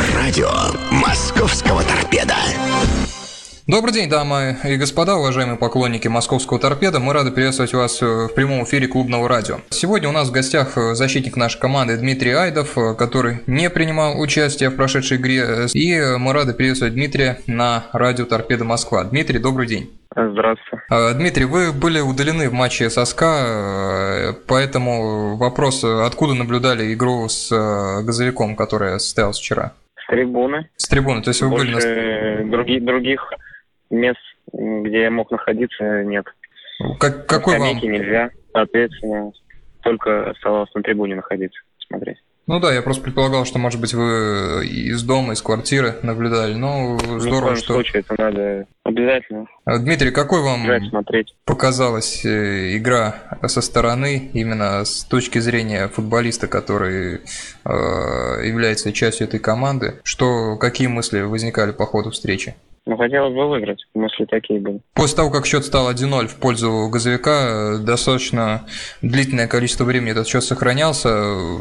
Радио «Московского торпеда». Добрый день, дамы и господа, уважаемые поклонники московского торпеда. Мы рады приветствовать вас в прямом эфире клубного радио. Сегодня у нас в гостях защитник нашей команды Дмитрий Айдов, который не принимал участие в прошедшей игре. И мы рады приветствовать Дмитрия на радио Торпеда Москва. Дмитрий, добрый день. Здравствуйте. Дмитрий, вы были удалены в матче со СКА, поэтому вопрос, откуда наблюдали игру с газовиком, которая состоялась вчера? Трибуны. С трибуны, то есть вы Больше были на... других, других мест, где я мог находиться, нет. Как, какой вам... Скамейки нельзя, соответственно, только оставалось на трибуне находиться, смотреть. Ну да, я просто предполагал, что, может быть, вы из дома, из квартиры наблюдали. Ну, в здорово, что... случае это надо обязательно А, Дмитрий, какой вам смотреть. показалась э, игра со стороны, именно с точки зрения футболиста, который э, является частью этой команды? Что, какие мысли возникали по ходу встречи? Ну, хотелось бы выиграть, мысли такие были. После того, как счет стал 1-0 в пользу газовика, э, достаточно длительное количество времени этот счет сохранялся.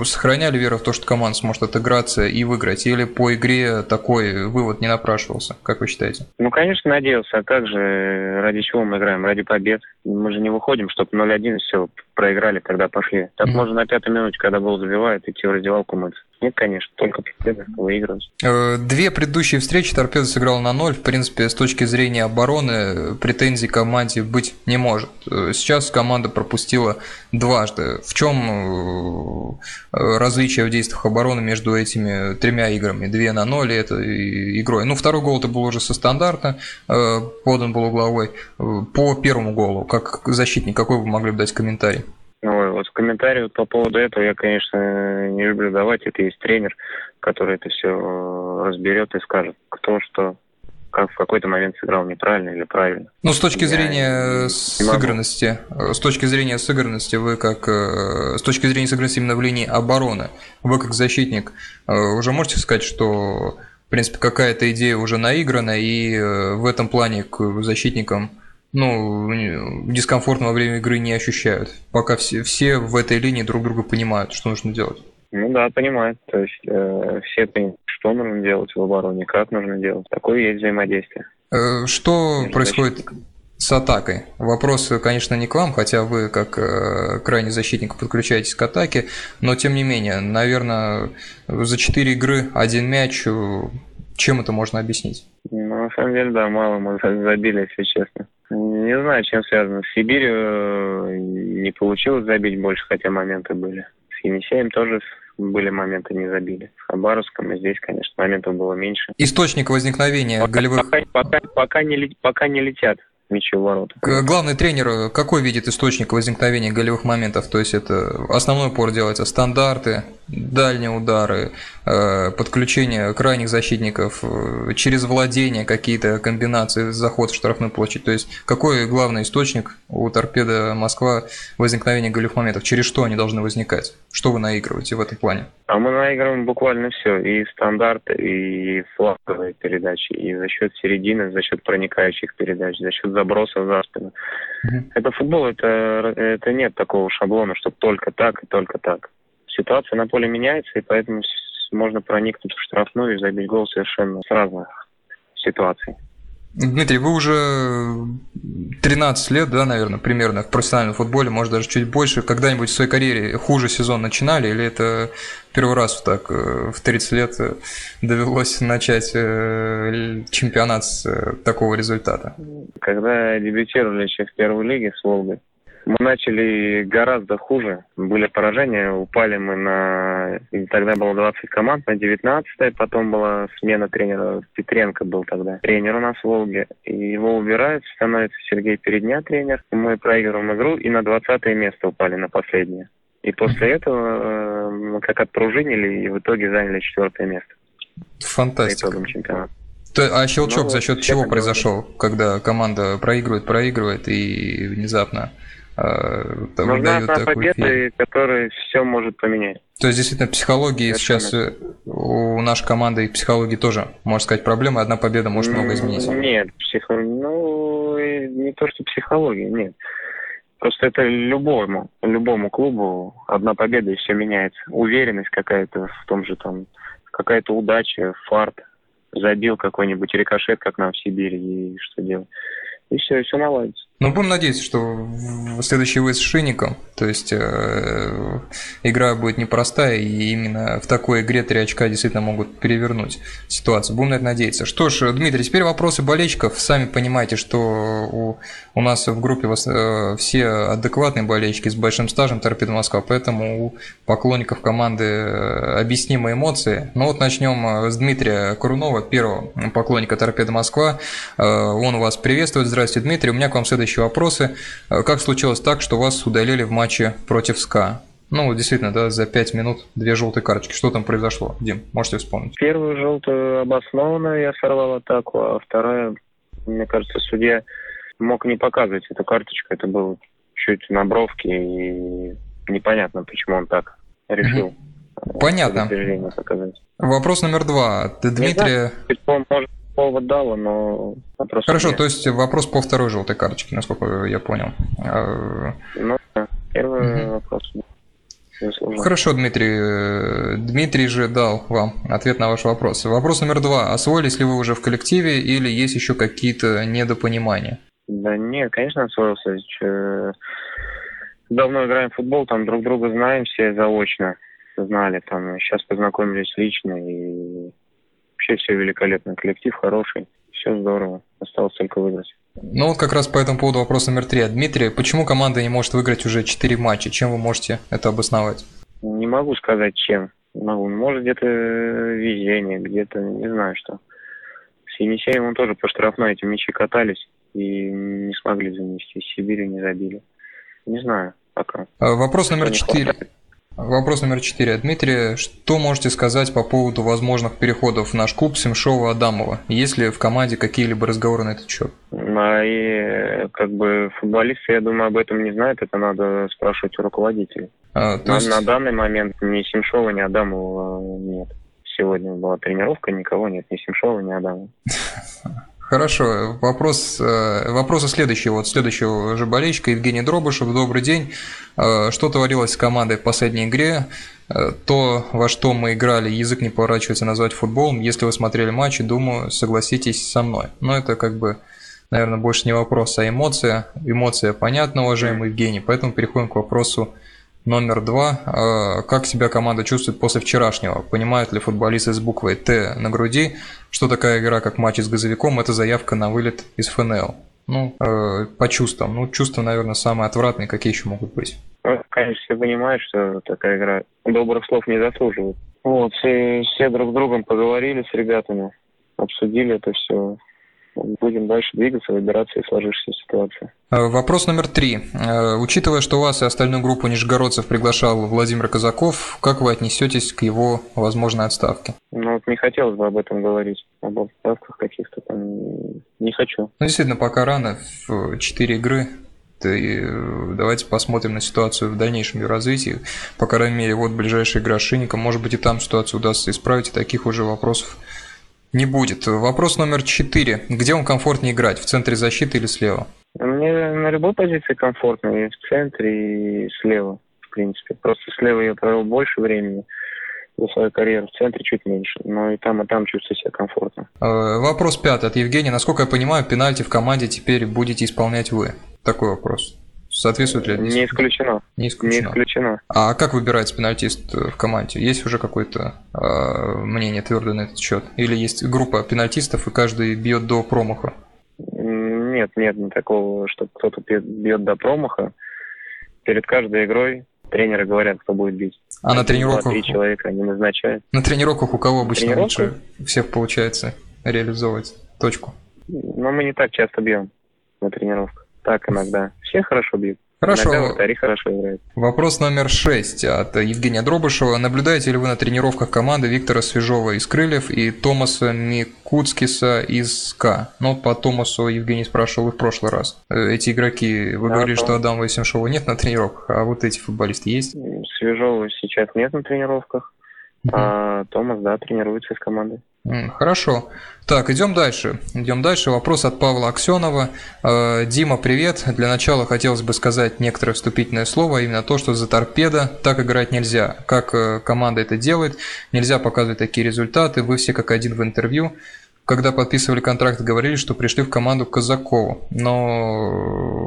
Сохраняли веру в то, что команда сможет отыграться и выиграть? Или по игре такой вывод не напрашивался? Как вы считаете? Ну, конечно, надеялся. А как же, ради чего мы играем? Ради побед. Мы же не выходим, чтобы 0-1 и все, проиграли, тогда пошли. Так Мгм. можно на пятой минуте, когда гол забивает, идти в раздевалку мыться. Нет, конечно, только победа, выигрывать. Э, Две предыдущие встречи торпеда сыграл на ноль. В принципе, с точки зрения обороны претензий команде быть не может. Э, Сейчас команда пропустила дважды. В чем э, различие в действиях обороны между этими тремя играми? Две на ноль и этой игрой. Ну, второй гол это был уже со стандарта, подан был угловой. По первому голу, как защитник, какой вы могли бы дать комментарий? Ой, вот в комментарии вот по поводу этого я, конечно, не люблю давать. Это есть тренер, который это все разберет и скажет, кто что, как в какой-то момент сыграл неправильно или правильно. Ну, с точки Я зрения не могу. сыгранности, э, с точки зрения сыгранности, вы как, э, с точки зрения сыгранности именно в линии обороны, вы как защитник э, уже можете сказать, что, в принципе, какая-то идея уже наиграна, и э, в этом плане к защитникам ну, дискомфортно во время игры не ощущают, пока все, все в этой линии друг друга понимают, что нужно делать. Ну да, понимаю. То есть э, все понимают, что нужно делать в обороне, как нужно делать. Такое есть взаимодействие. Э, Что между происходит с атакой? Вопрос, конечно, не к вам, хотя вы, как э, крайний защитник, подключаетесь к атаке, но тем не менее, наверное, за 4 игры один мяч, э, чем это можно объяснить? Ну, на самом деле, да, мало мы за- забили, если честно. Не знаю, чем связано. С Сибирью э, не получилось забить больше, хотя моменты были. С Енисеем тоже были моменты, не забили. С Хабаровском и здесь, конечно, моментов было меньше. Источник возникновения Пока, голевых... пока, пока, пока не, пока не летят мячи в ворота. Главный тренер э, какой видит источник возникновения голевых моментов? То есть это основной упор делается стандарты, дальние удары, э, подключение крайних защитников, э, через владение какие-то комбинации, заход в штрафную площадь. То есть какой главный источник у торпеда Москва возникновения голевых моментов? Через что они должны возникать? Что вы наигрываете в этом плане? А мы наигрываем буквально все. И стандарты, и фланговые передачи, и за счет середины, за счет проникающих передач, за счет забросов за спину. Мгм. Это футбол, это, это нет такого шаблона, что только так и только так. Ситуация на поле меняется, и поэтому можно проникнуть в штрафную и забить гол совершенно с разных ситуаций. Дмитрий, вы уже 13 лет, да, наверное, примерно в профессиональном футболе, может даже чуть больше. Когда-нибудь в своей карьере хуже сезон начинали, или это первый раз так э, в 30 лет э, довелось начать э, чемпионат с такого результата? Когда дебютировали еще в первой лиге с Волгой, мы начали гораздо хуже. Были поражения, упали мы на... и Тогда было 20 команд на 19 потом была смена тренера. Петренко был тогда тренер у нас в Волге. И его убирают, становится Сергей Передня тренер. Мы проигрываем игру и на 20 место упали, на последнее. И после этого э, мы как отпружинили и в итоге заняли четвертое место по Фантастика. итогам чемпионата. То- а щелчок Ну, за счет чего произошел, когда команда проигрывает, проигрывает и внезапно э, Нужна одна такой победа, которая все может поменять. То есть, действительно, психологии сейчас э, у нашей команды и психологии тоже, можно сказать, проблемы. Одна победа может много изменить. Нет, психо... ну, не то, что психология, нет. Просто это любому, любому клубу одна победа и все меняется. Уверенность какая-то в том же там, какая-то удача, фарт, забил какой-нибудь рикошет, как нам в Сибири, и что делать. И все, и все наладится. Ну, будем надеяться, что в следующий выезд с Шинником, то есть э, игра будет непростая, и именно в такой игре три очка действительно могут перевернуть ситуацию. Будем на это надеяться. Что ж, Дмитрий, теперь вопросы болельщиков. Сами понимаете, что у, у нас в группе вас, э, все адекватные болельщики с большим стажем Торпеда Москва, поэтому у поклонников команды э, объяснимые эмоции. Ну вот начнем э, с Дмитрия Курунова, первого поклонника Торпеда Москва. Э, он вас приветствует. Здравствуйте, Дмитрий. У меня к вам следующий следующие вопросы. Э, как случилось так, что вас удалили в матче против СКА? Ну, действительно, да, за пять минут две желтые карточки. Что там произошло? Дим, можете вспомнить? Первую желтую обоснованно я сорвал атаку, а вторая, мне кажется, судья мог не показывать эту карточку. Это было чуть на бровке, и непонятно, почему он так решил. Понятно. Вопрос номер два. Ты, Дмитрий... Знаю, может, повод дало, но вопрос... Хорошо, то есть вопрос по второй желтой карточке, насколько я понял. А, ну, первый угу. вопрос. Хорошо, Дмитрий. Дмитрий же дал вам ответ на ваш вопрос. Вопрос номер два. Освоились ли вы уже в коллективе или есть еще какие-то недопонимания? Да нет, конечно, освоился. Давно играем в футбол, там друг друга знаем все заочно, знали, там сейчас познакомились лично и Вообще все великолепно. Коллектив хороший. Все здорово. Осталось только выиграть. Ну вот как раз по этому поводу вопрос номер три. Дмитрий, почему команда не может выиграть уже 4 матча? Чем вы можете это обосновать? Не могу сказать, чем. Могу. Может, где-то везение, где-то не знаю что. С Енисеем тоже по штрафной эти мячи катались и не смогли занести. Сибири не забили. Не знаю пока. А, вопрос номер четыре. Вопрос номер четыре. Дмитрий, что можете сказать по поводу возможных переходов в наш клуб Семшова-Адамова? Есть ли в команде какие-либо разговоры на этот счет? Мои как бы футболисты, я думаю, об этом не знают. Это надо спрашивать у руководителей. А, то есть... на, на данный момент ни Семшова, ни Адамова нет. Сегодня была тренировка, никого нет, ни Семшова, ни Адамова. Хорошо, вопрос, э, вопросы следующие. Вот следующего же болельщика Евгений Дробышев. Добрый день. Э, что творилось с командой в последней игре? Э, то, во что мы играли, язык не поворачивается назвать футболом. Если вы смотрели матчи, думаю, согласитесь со мной. Но это как бы, наверное, больше не вопрос, а эмоция. Эмоция понятна, уважаемый Евгений. Поэтому переходим к вопросу Номер два. А, как себя команда чувствует после вчерашнего? Понимают ли футболисты с буквой Т на груди, что такая игра, как матч с газовиком, это заявка на вылет из ФНЛ? Ну, э, по чувствам. Ну, чувства, наверное, самые отвратные, какие еще могут быть. Ну, конечно, все понимают, что такая игра добрых слов не заслуживает. Вот, все, все друг с другом поговорили с ребятами, обсудили это все будем дальше двигаться, выбираться из сложившейся ситуации. Э, вопрос номер три. Э, учитывая, что вас и остальную группу нижегородцев приглашал Владимир Казаков, как вы отнесетесь к его возможной отставке? Ну, вот не хотелось бы об этом говорить, об отставках каких-то там. Не хочу. Ну, действительно, пока рано, в четыре игры и э, давайте посмотрим на ситуацию в дальнейшем ее развитии. По крайней мере, вот ближайшая игра с Шинником. Может быть, и там ситуацию удастся исправить, и таких уже вопросов не будет. Вопрос номер четыре. Где вам комфортнее играть, в центре защиты или слева? Мне на любой позиции комфортно, и в центре, и слева, в принципе. Просто слева я провел больше времени за свою карьеру, в центре чуть меньше, но и там, и там чувствую себя комфортно. Э, вопрос пятый от Евгения. Насколько я понимаю, пенальти в команде теперь будете исполнять вы? Такой вопрос. Соответствует ли это? Не исключено. Не исключено. Не исключено. А как выбирается пенальтист в команде? Есть уже какое-то э, мнение твердое на этот счет? Или есть группа пенальтистов, и каждый бьет до промаха? Нет, нет, не такого, что кто-то бьет до промаха. Перед каждой игрой тренеры говорят, кто будет бить. А на тренировках? Три человека они назначают. На тренировках у кого обычно лучше всех получается реализовывать точку? Ну, мы не так часто бьем на тренировках. Так иногда. Все хорошо бьют. Хорошо. Иногда хорошо играет. Вопрос номер шесть от Евгения Дробышева. Наблюдаете ли вы на тренировках команды Виктора Свежова из Крыльев и Томаса Микуцкиса из СКА? Ну, по Томасу Евгений спрашивал и в прошлый раз. Э, эти игроки, вы да, говорили, Том. что Адама Семшова нет на тренировках, а вот эти футболисты есть? Свежова сейчас нет на тренировках. А Томас, да, тренируется с командой. Хорошо. Так, идем дальше. Идем дальше. Вопрос от Павла Аксенова. Э, Дима, привет. Для начала хотелось бы сказать некоторое вступительное слово, а именно то, что за торпеда так играть нельзя. Как э, команда это делает, нельзя показывать такие результаты. Вы все как один в интервью когда подписывали контракт, говорили, что пришли в команду Казакову. Но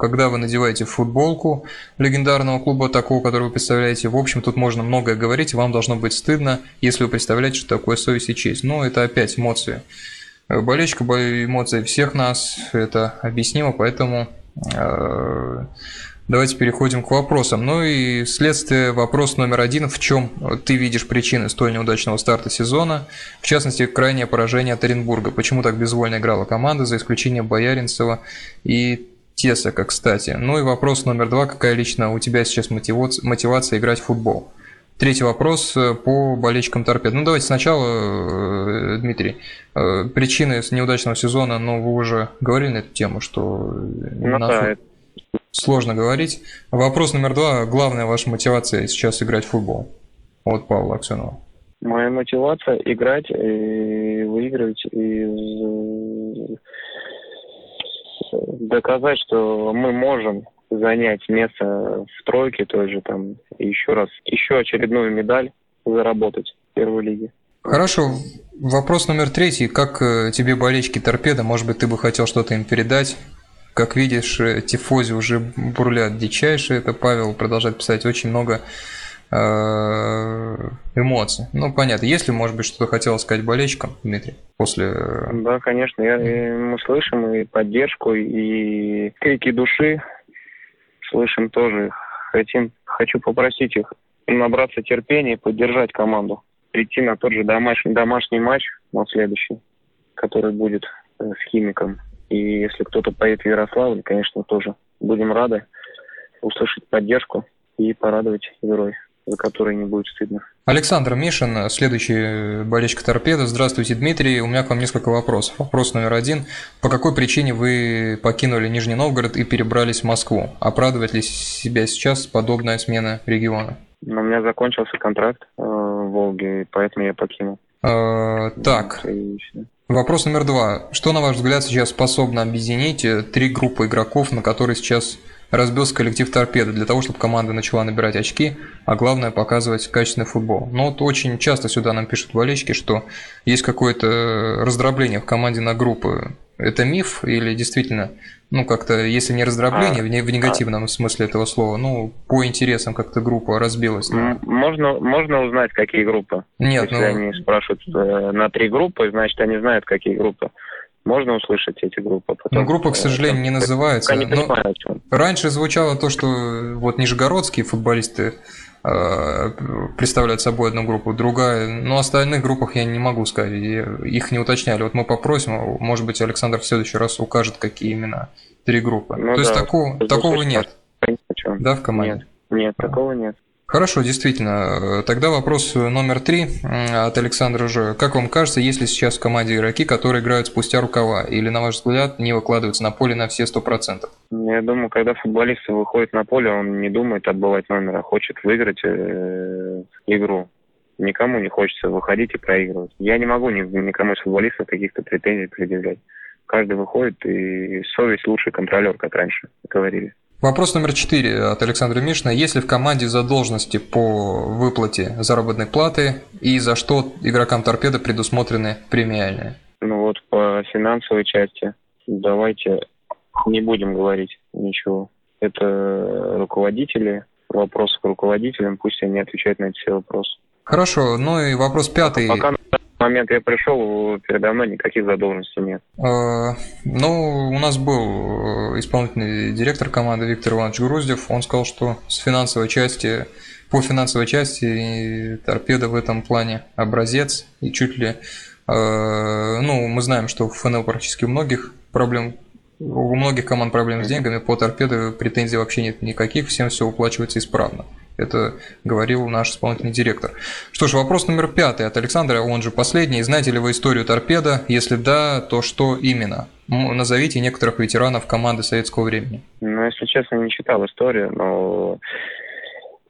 когда вы надеваете футболку легендарного клуба такого, который вы представляете, в общем, тут можно многое говорить, вам должно быть стыдно, если вы представляете, что такое совесть и честь. Но это опять эмоции. Болельщика, эмоции всех нас, это объяснимо, поэтому э, Давайте переходим к вопросам. Ну и следствие, вопрос номер один. В чем ты видишь причины столь неудачного старта сезона? В частности, крайнее поражение от Оренбурга. Почему так безвольно играла команда, за исключением Бояринцева и Тесака, кстати? Ну и вопрос номер два. Какая лично у тебя сейчас мотивация, мотивация играть в футбол? Третий вопрос э, по болельщикам торпед. Ну, давайте сначала, э, Дмитрий, э, причины неудачного сезона, ну, вы уже говорили на эту тему, что... Ну, на да, фут сложно говорить. Вопрос номер два. Главная ваша мотивация сейчас играть в футбол? От Павла Аксенова. Моя мотивация играть и выигрывать и доказать, что мы можем занять место в тройке той же там еще раз, еще очередную медаль заработать в первой лиге. Хорошо. Вопрос номер третий. Как э, тебе болельщики торпеда? Может быть, ты бы хотел что-то им передать? Как видишь, э, тифози уже бурлят дичайшие. Это Павел продолжает писать очень много эмоций. Ну, понятно. Если, может быть, что-то хотел сказать болельщикам, Дмитрий, после... Э, да, конечно. Я, и мы слышим и поддержку, и крики души слышим тоже. Хотим, хочу попросить их набраться терпения и поддержать команду. Прийти на тот же домашний, домашний матч, на следующий, который будет с Химиком. И если кто-то поедет в Ярославль, конечно, тоже будем рады услышать поддержку и порадовать героя, за который не будет стыдно. Александр Мишин, следующий болельщик торпеда. Здравствуйте, Дмитрий. У меня к вам несколько вопросов. Вопрос номер один. По какой причине вы покинули Нижний Новгород и перебрались в Москву? Оправдывает ли себя сейчас подобная смена региона? Но у меня закончился контракт э, в Волге, поэтому я покинул. Э, так. Вопрос номер два. Что, на ваш взгляд, сейчас способно объединить э, три группы игроков, на которые сейчас разбился коллектив торпеды, для того, чтобы команда начала набирать очки, а главное показывать качественный футбол. Но вот очень часто сюда нам пишут болельщики, что есть какое-то раздробление в команде на группы. Это миф или действительно ну, как-то, если не раздробление, а, в негативном а, смысле этого слова, ну, по интересам как-то группа разбилась. Можно, можно узнать, какие группы? Нет, Если ну... они спрашивают э, на три группы, значит, они знают, какие группы. Можно услышать эти группы. Потом, ну, группа, к сожалению, не называется. Не понимаю, раньше звучало то, что вот нижегородские футболисты Э, представляют собой одну группу, другая. Но остальных группах я не могу сказать, их не уточняли. Вот мы попросим, может быть, Александр в следующий раз укажет, какие именно три группы. Ну, То да, есть такого, такого нет. Да, в команде? Нет, нет, такого нет. Хорошо, действительно. Тогда вопрос номер три от Александра уже. Как вам кажется, есть ли сейчас в команде игроки, которые играют спустя рукава, или, на ваш взгляд, не выкладываются на поле на все сто процентов? Я думаю, когда футболист выходит на поле, он не думает отбывать номер, а хочет выиграть э, игру. Никому не хочется выходить и проигрывать. Я не могу ни, никому из футболистов каких-то претензий предъявлять. Каждый выходит, и совесть лучший контролер, как раньше говорили. Вопрос номер четыре от Александра Мишина. Есть ли в команде задолженности по выплате заработной платы и за что игрокам торпеда предусмотрены премиальные? Ну вот по финансовой части давайте не будем говорить ничего. Это руководители, вопросы к руководителям, пусть они отвечают на эти все вопросы. Хорошо, ну и вопрос пятый. Пока момент я пришел, передо мной никаких задолженностей нет. А, ну, у нас был э, исполнительный директор команды Виктор Иванович Груздев. Он сказал, что с финансовой части, по финансовой части торпеда в этом плане образец. И чуть ли, э, ну, мы знаем, что в ФНЛ практически у многих проблем у многих команд проблем с деньгами, по торпеде претензий вообще нет никаких, всем все уплачивается исправно. Это говорил наш исполнительный директор. Что ж, вопрос номер пятый от Александра, он же последний. Знаете ли вы историю торпеда? Если да, то что именно? Назовите некоторых ветеранов команды советского времени. Ну, если честно, не читал историю, но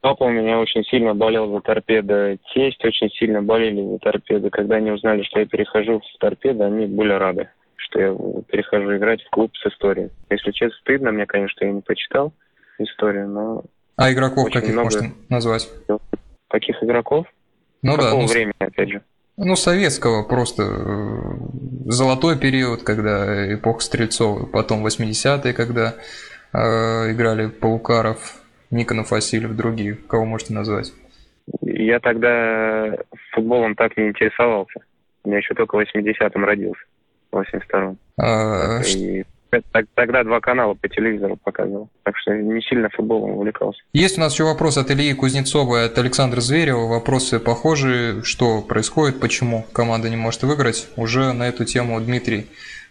Папа у меня очень сильно болел за торпедо, тесть очень сильно болели за торпедо. Когда они узнали, что я перехожу в торпедо, они были рады, что я перехожу играть в клуб с историей. Если честно, стыдно мне, конечно, я не почитал историю, но... А игроков каких много... можно назвать? Каких игроков? Ну Какого да. Ну, времени, опять же? Ну, советского просто э, золотой период, когда эпоха Стрельцова, потом 80-е, когда э, играли Паукаров, Никонов, Васильев, другие. Кого можете назвать? Я тогда футболом так не интересовался. Я еще только в 80-м родился, в 82-м. А, и Тогда два канала по телевизору показывал. Так что не сильно футболом увлекался. Есть у нас еще вопрос от Ильи Кузнецова от Александра Зверева. Вопросы похожие. Что происходит, почему команда не может выиграть? Уже на эту тему Дмитрий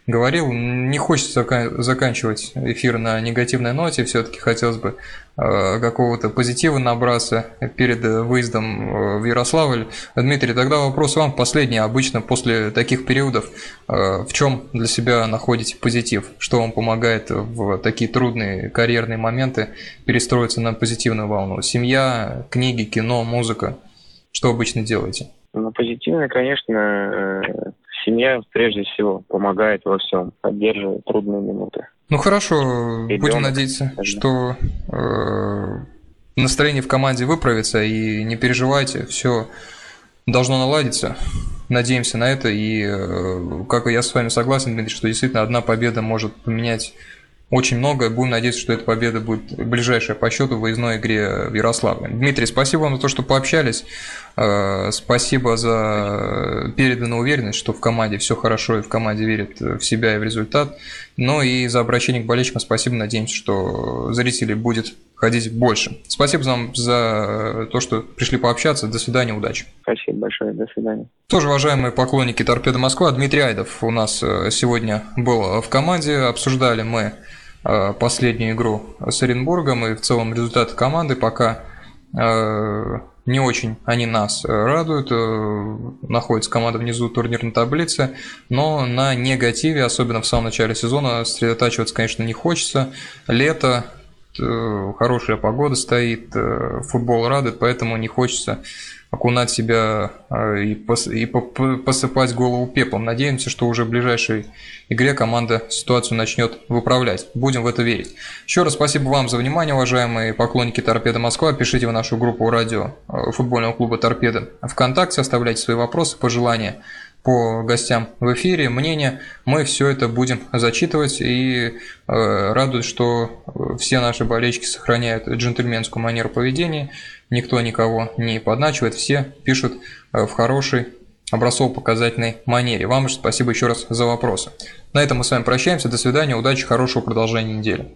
говорил. Не хочется заканчивать эфир на негативной ноте, все-таки хотелось бы э, какого-то позитива набраться перед выездом э, в Ярославль. Дмитрий, тогда вопрос вам последний. Обычно после таких периодов э, в чем для себя находите позитив? Что вам помогает в такие трудные карьерные моменты перестроиться на позитивную волну? Семья, книги, кино, музыка? Что обычно делаете? Ну, позитивно, конечно, семья прежде всего помогает во всем, поддерживает трудные минуты. Ну хорошо, Ребенок, будем надеяться, даже. что э, настроение в команде выправится и не переживайте, все должно наладиться. Надеемся на это и, э, как я с вами согласен, Дмитрий, что действительно одна победа может поменять очень много. Будем надеяться, что эта победа будет ближайшая по счету в выездной игре в Ярославле. Дмитрий, спасибо вам за то, что пообщались. Э, спасибо за переданную уверенность, что в команде все хорошо и в команде верит в себя и в результат. Ну и за обращение к болельщикам спасибо. Надеемся, что зрителей будет ходить больше. Спасибо вам за то, что пришли пообщаться. До свидания, удачи. Спасибо большое, до свидания. Тоже, уважаемые поклонники Торпеда Москва, Дмитрий Айдов у нас э, сегодня был в команде. Обсуждали мы последнюю игру с Оренбургом и в целом результаты команды пока э, не очень они нас радуют. Э, находится команда внизу турнирной таблицы, но на негативе, особенно в самом начале сезона, сосредотачиваться, конечно, не хочется. Лето, хорошая погода стоит, футбол радует, поэтому не хочется окунать себя а, и, пос, и посыпать голову пеплом. Надеемся, что уже в ближайшей игре команда ситуацию начнет выправлять. Будем в это верить. Еще раз спасибо вам за внимание, уважаемые поклонники Торпеда Москва. Пишите в нашу группу радио а, футбольного клуба Торпеда ВКонтакте, оставляйте свои вопросы, пожелания по гостям в эфире, мнения. Мы все это будем зачитывать и э, радует, что все наши болельщики сохраняют джентльменскую манеру поведения никто никого не подначивает, все пишут э, в хорошей образцово-показательной манере. Вам же спасибо еще раз за вопросы. На этом мы с вами прощаемся. До свидания, удачи, хорошего продолжения недели.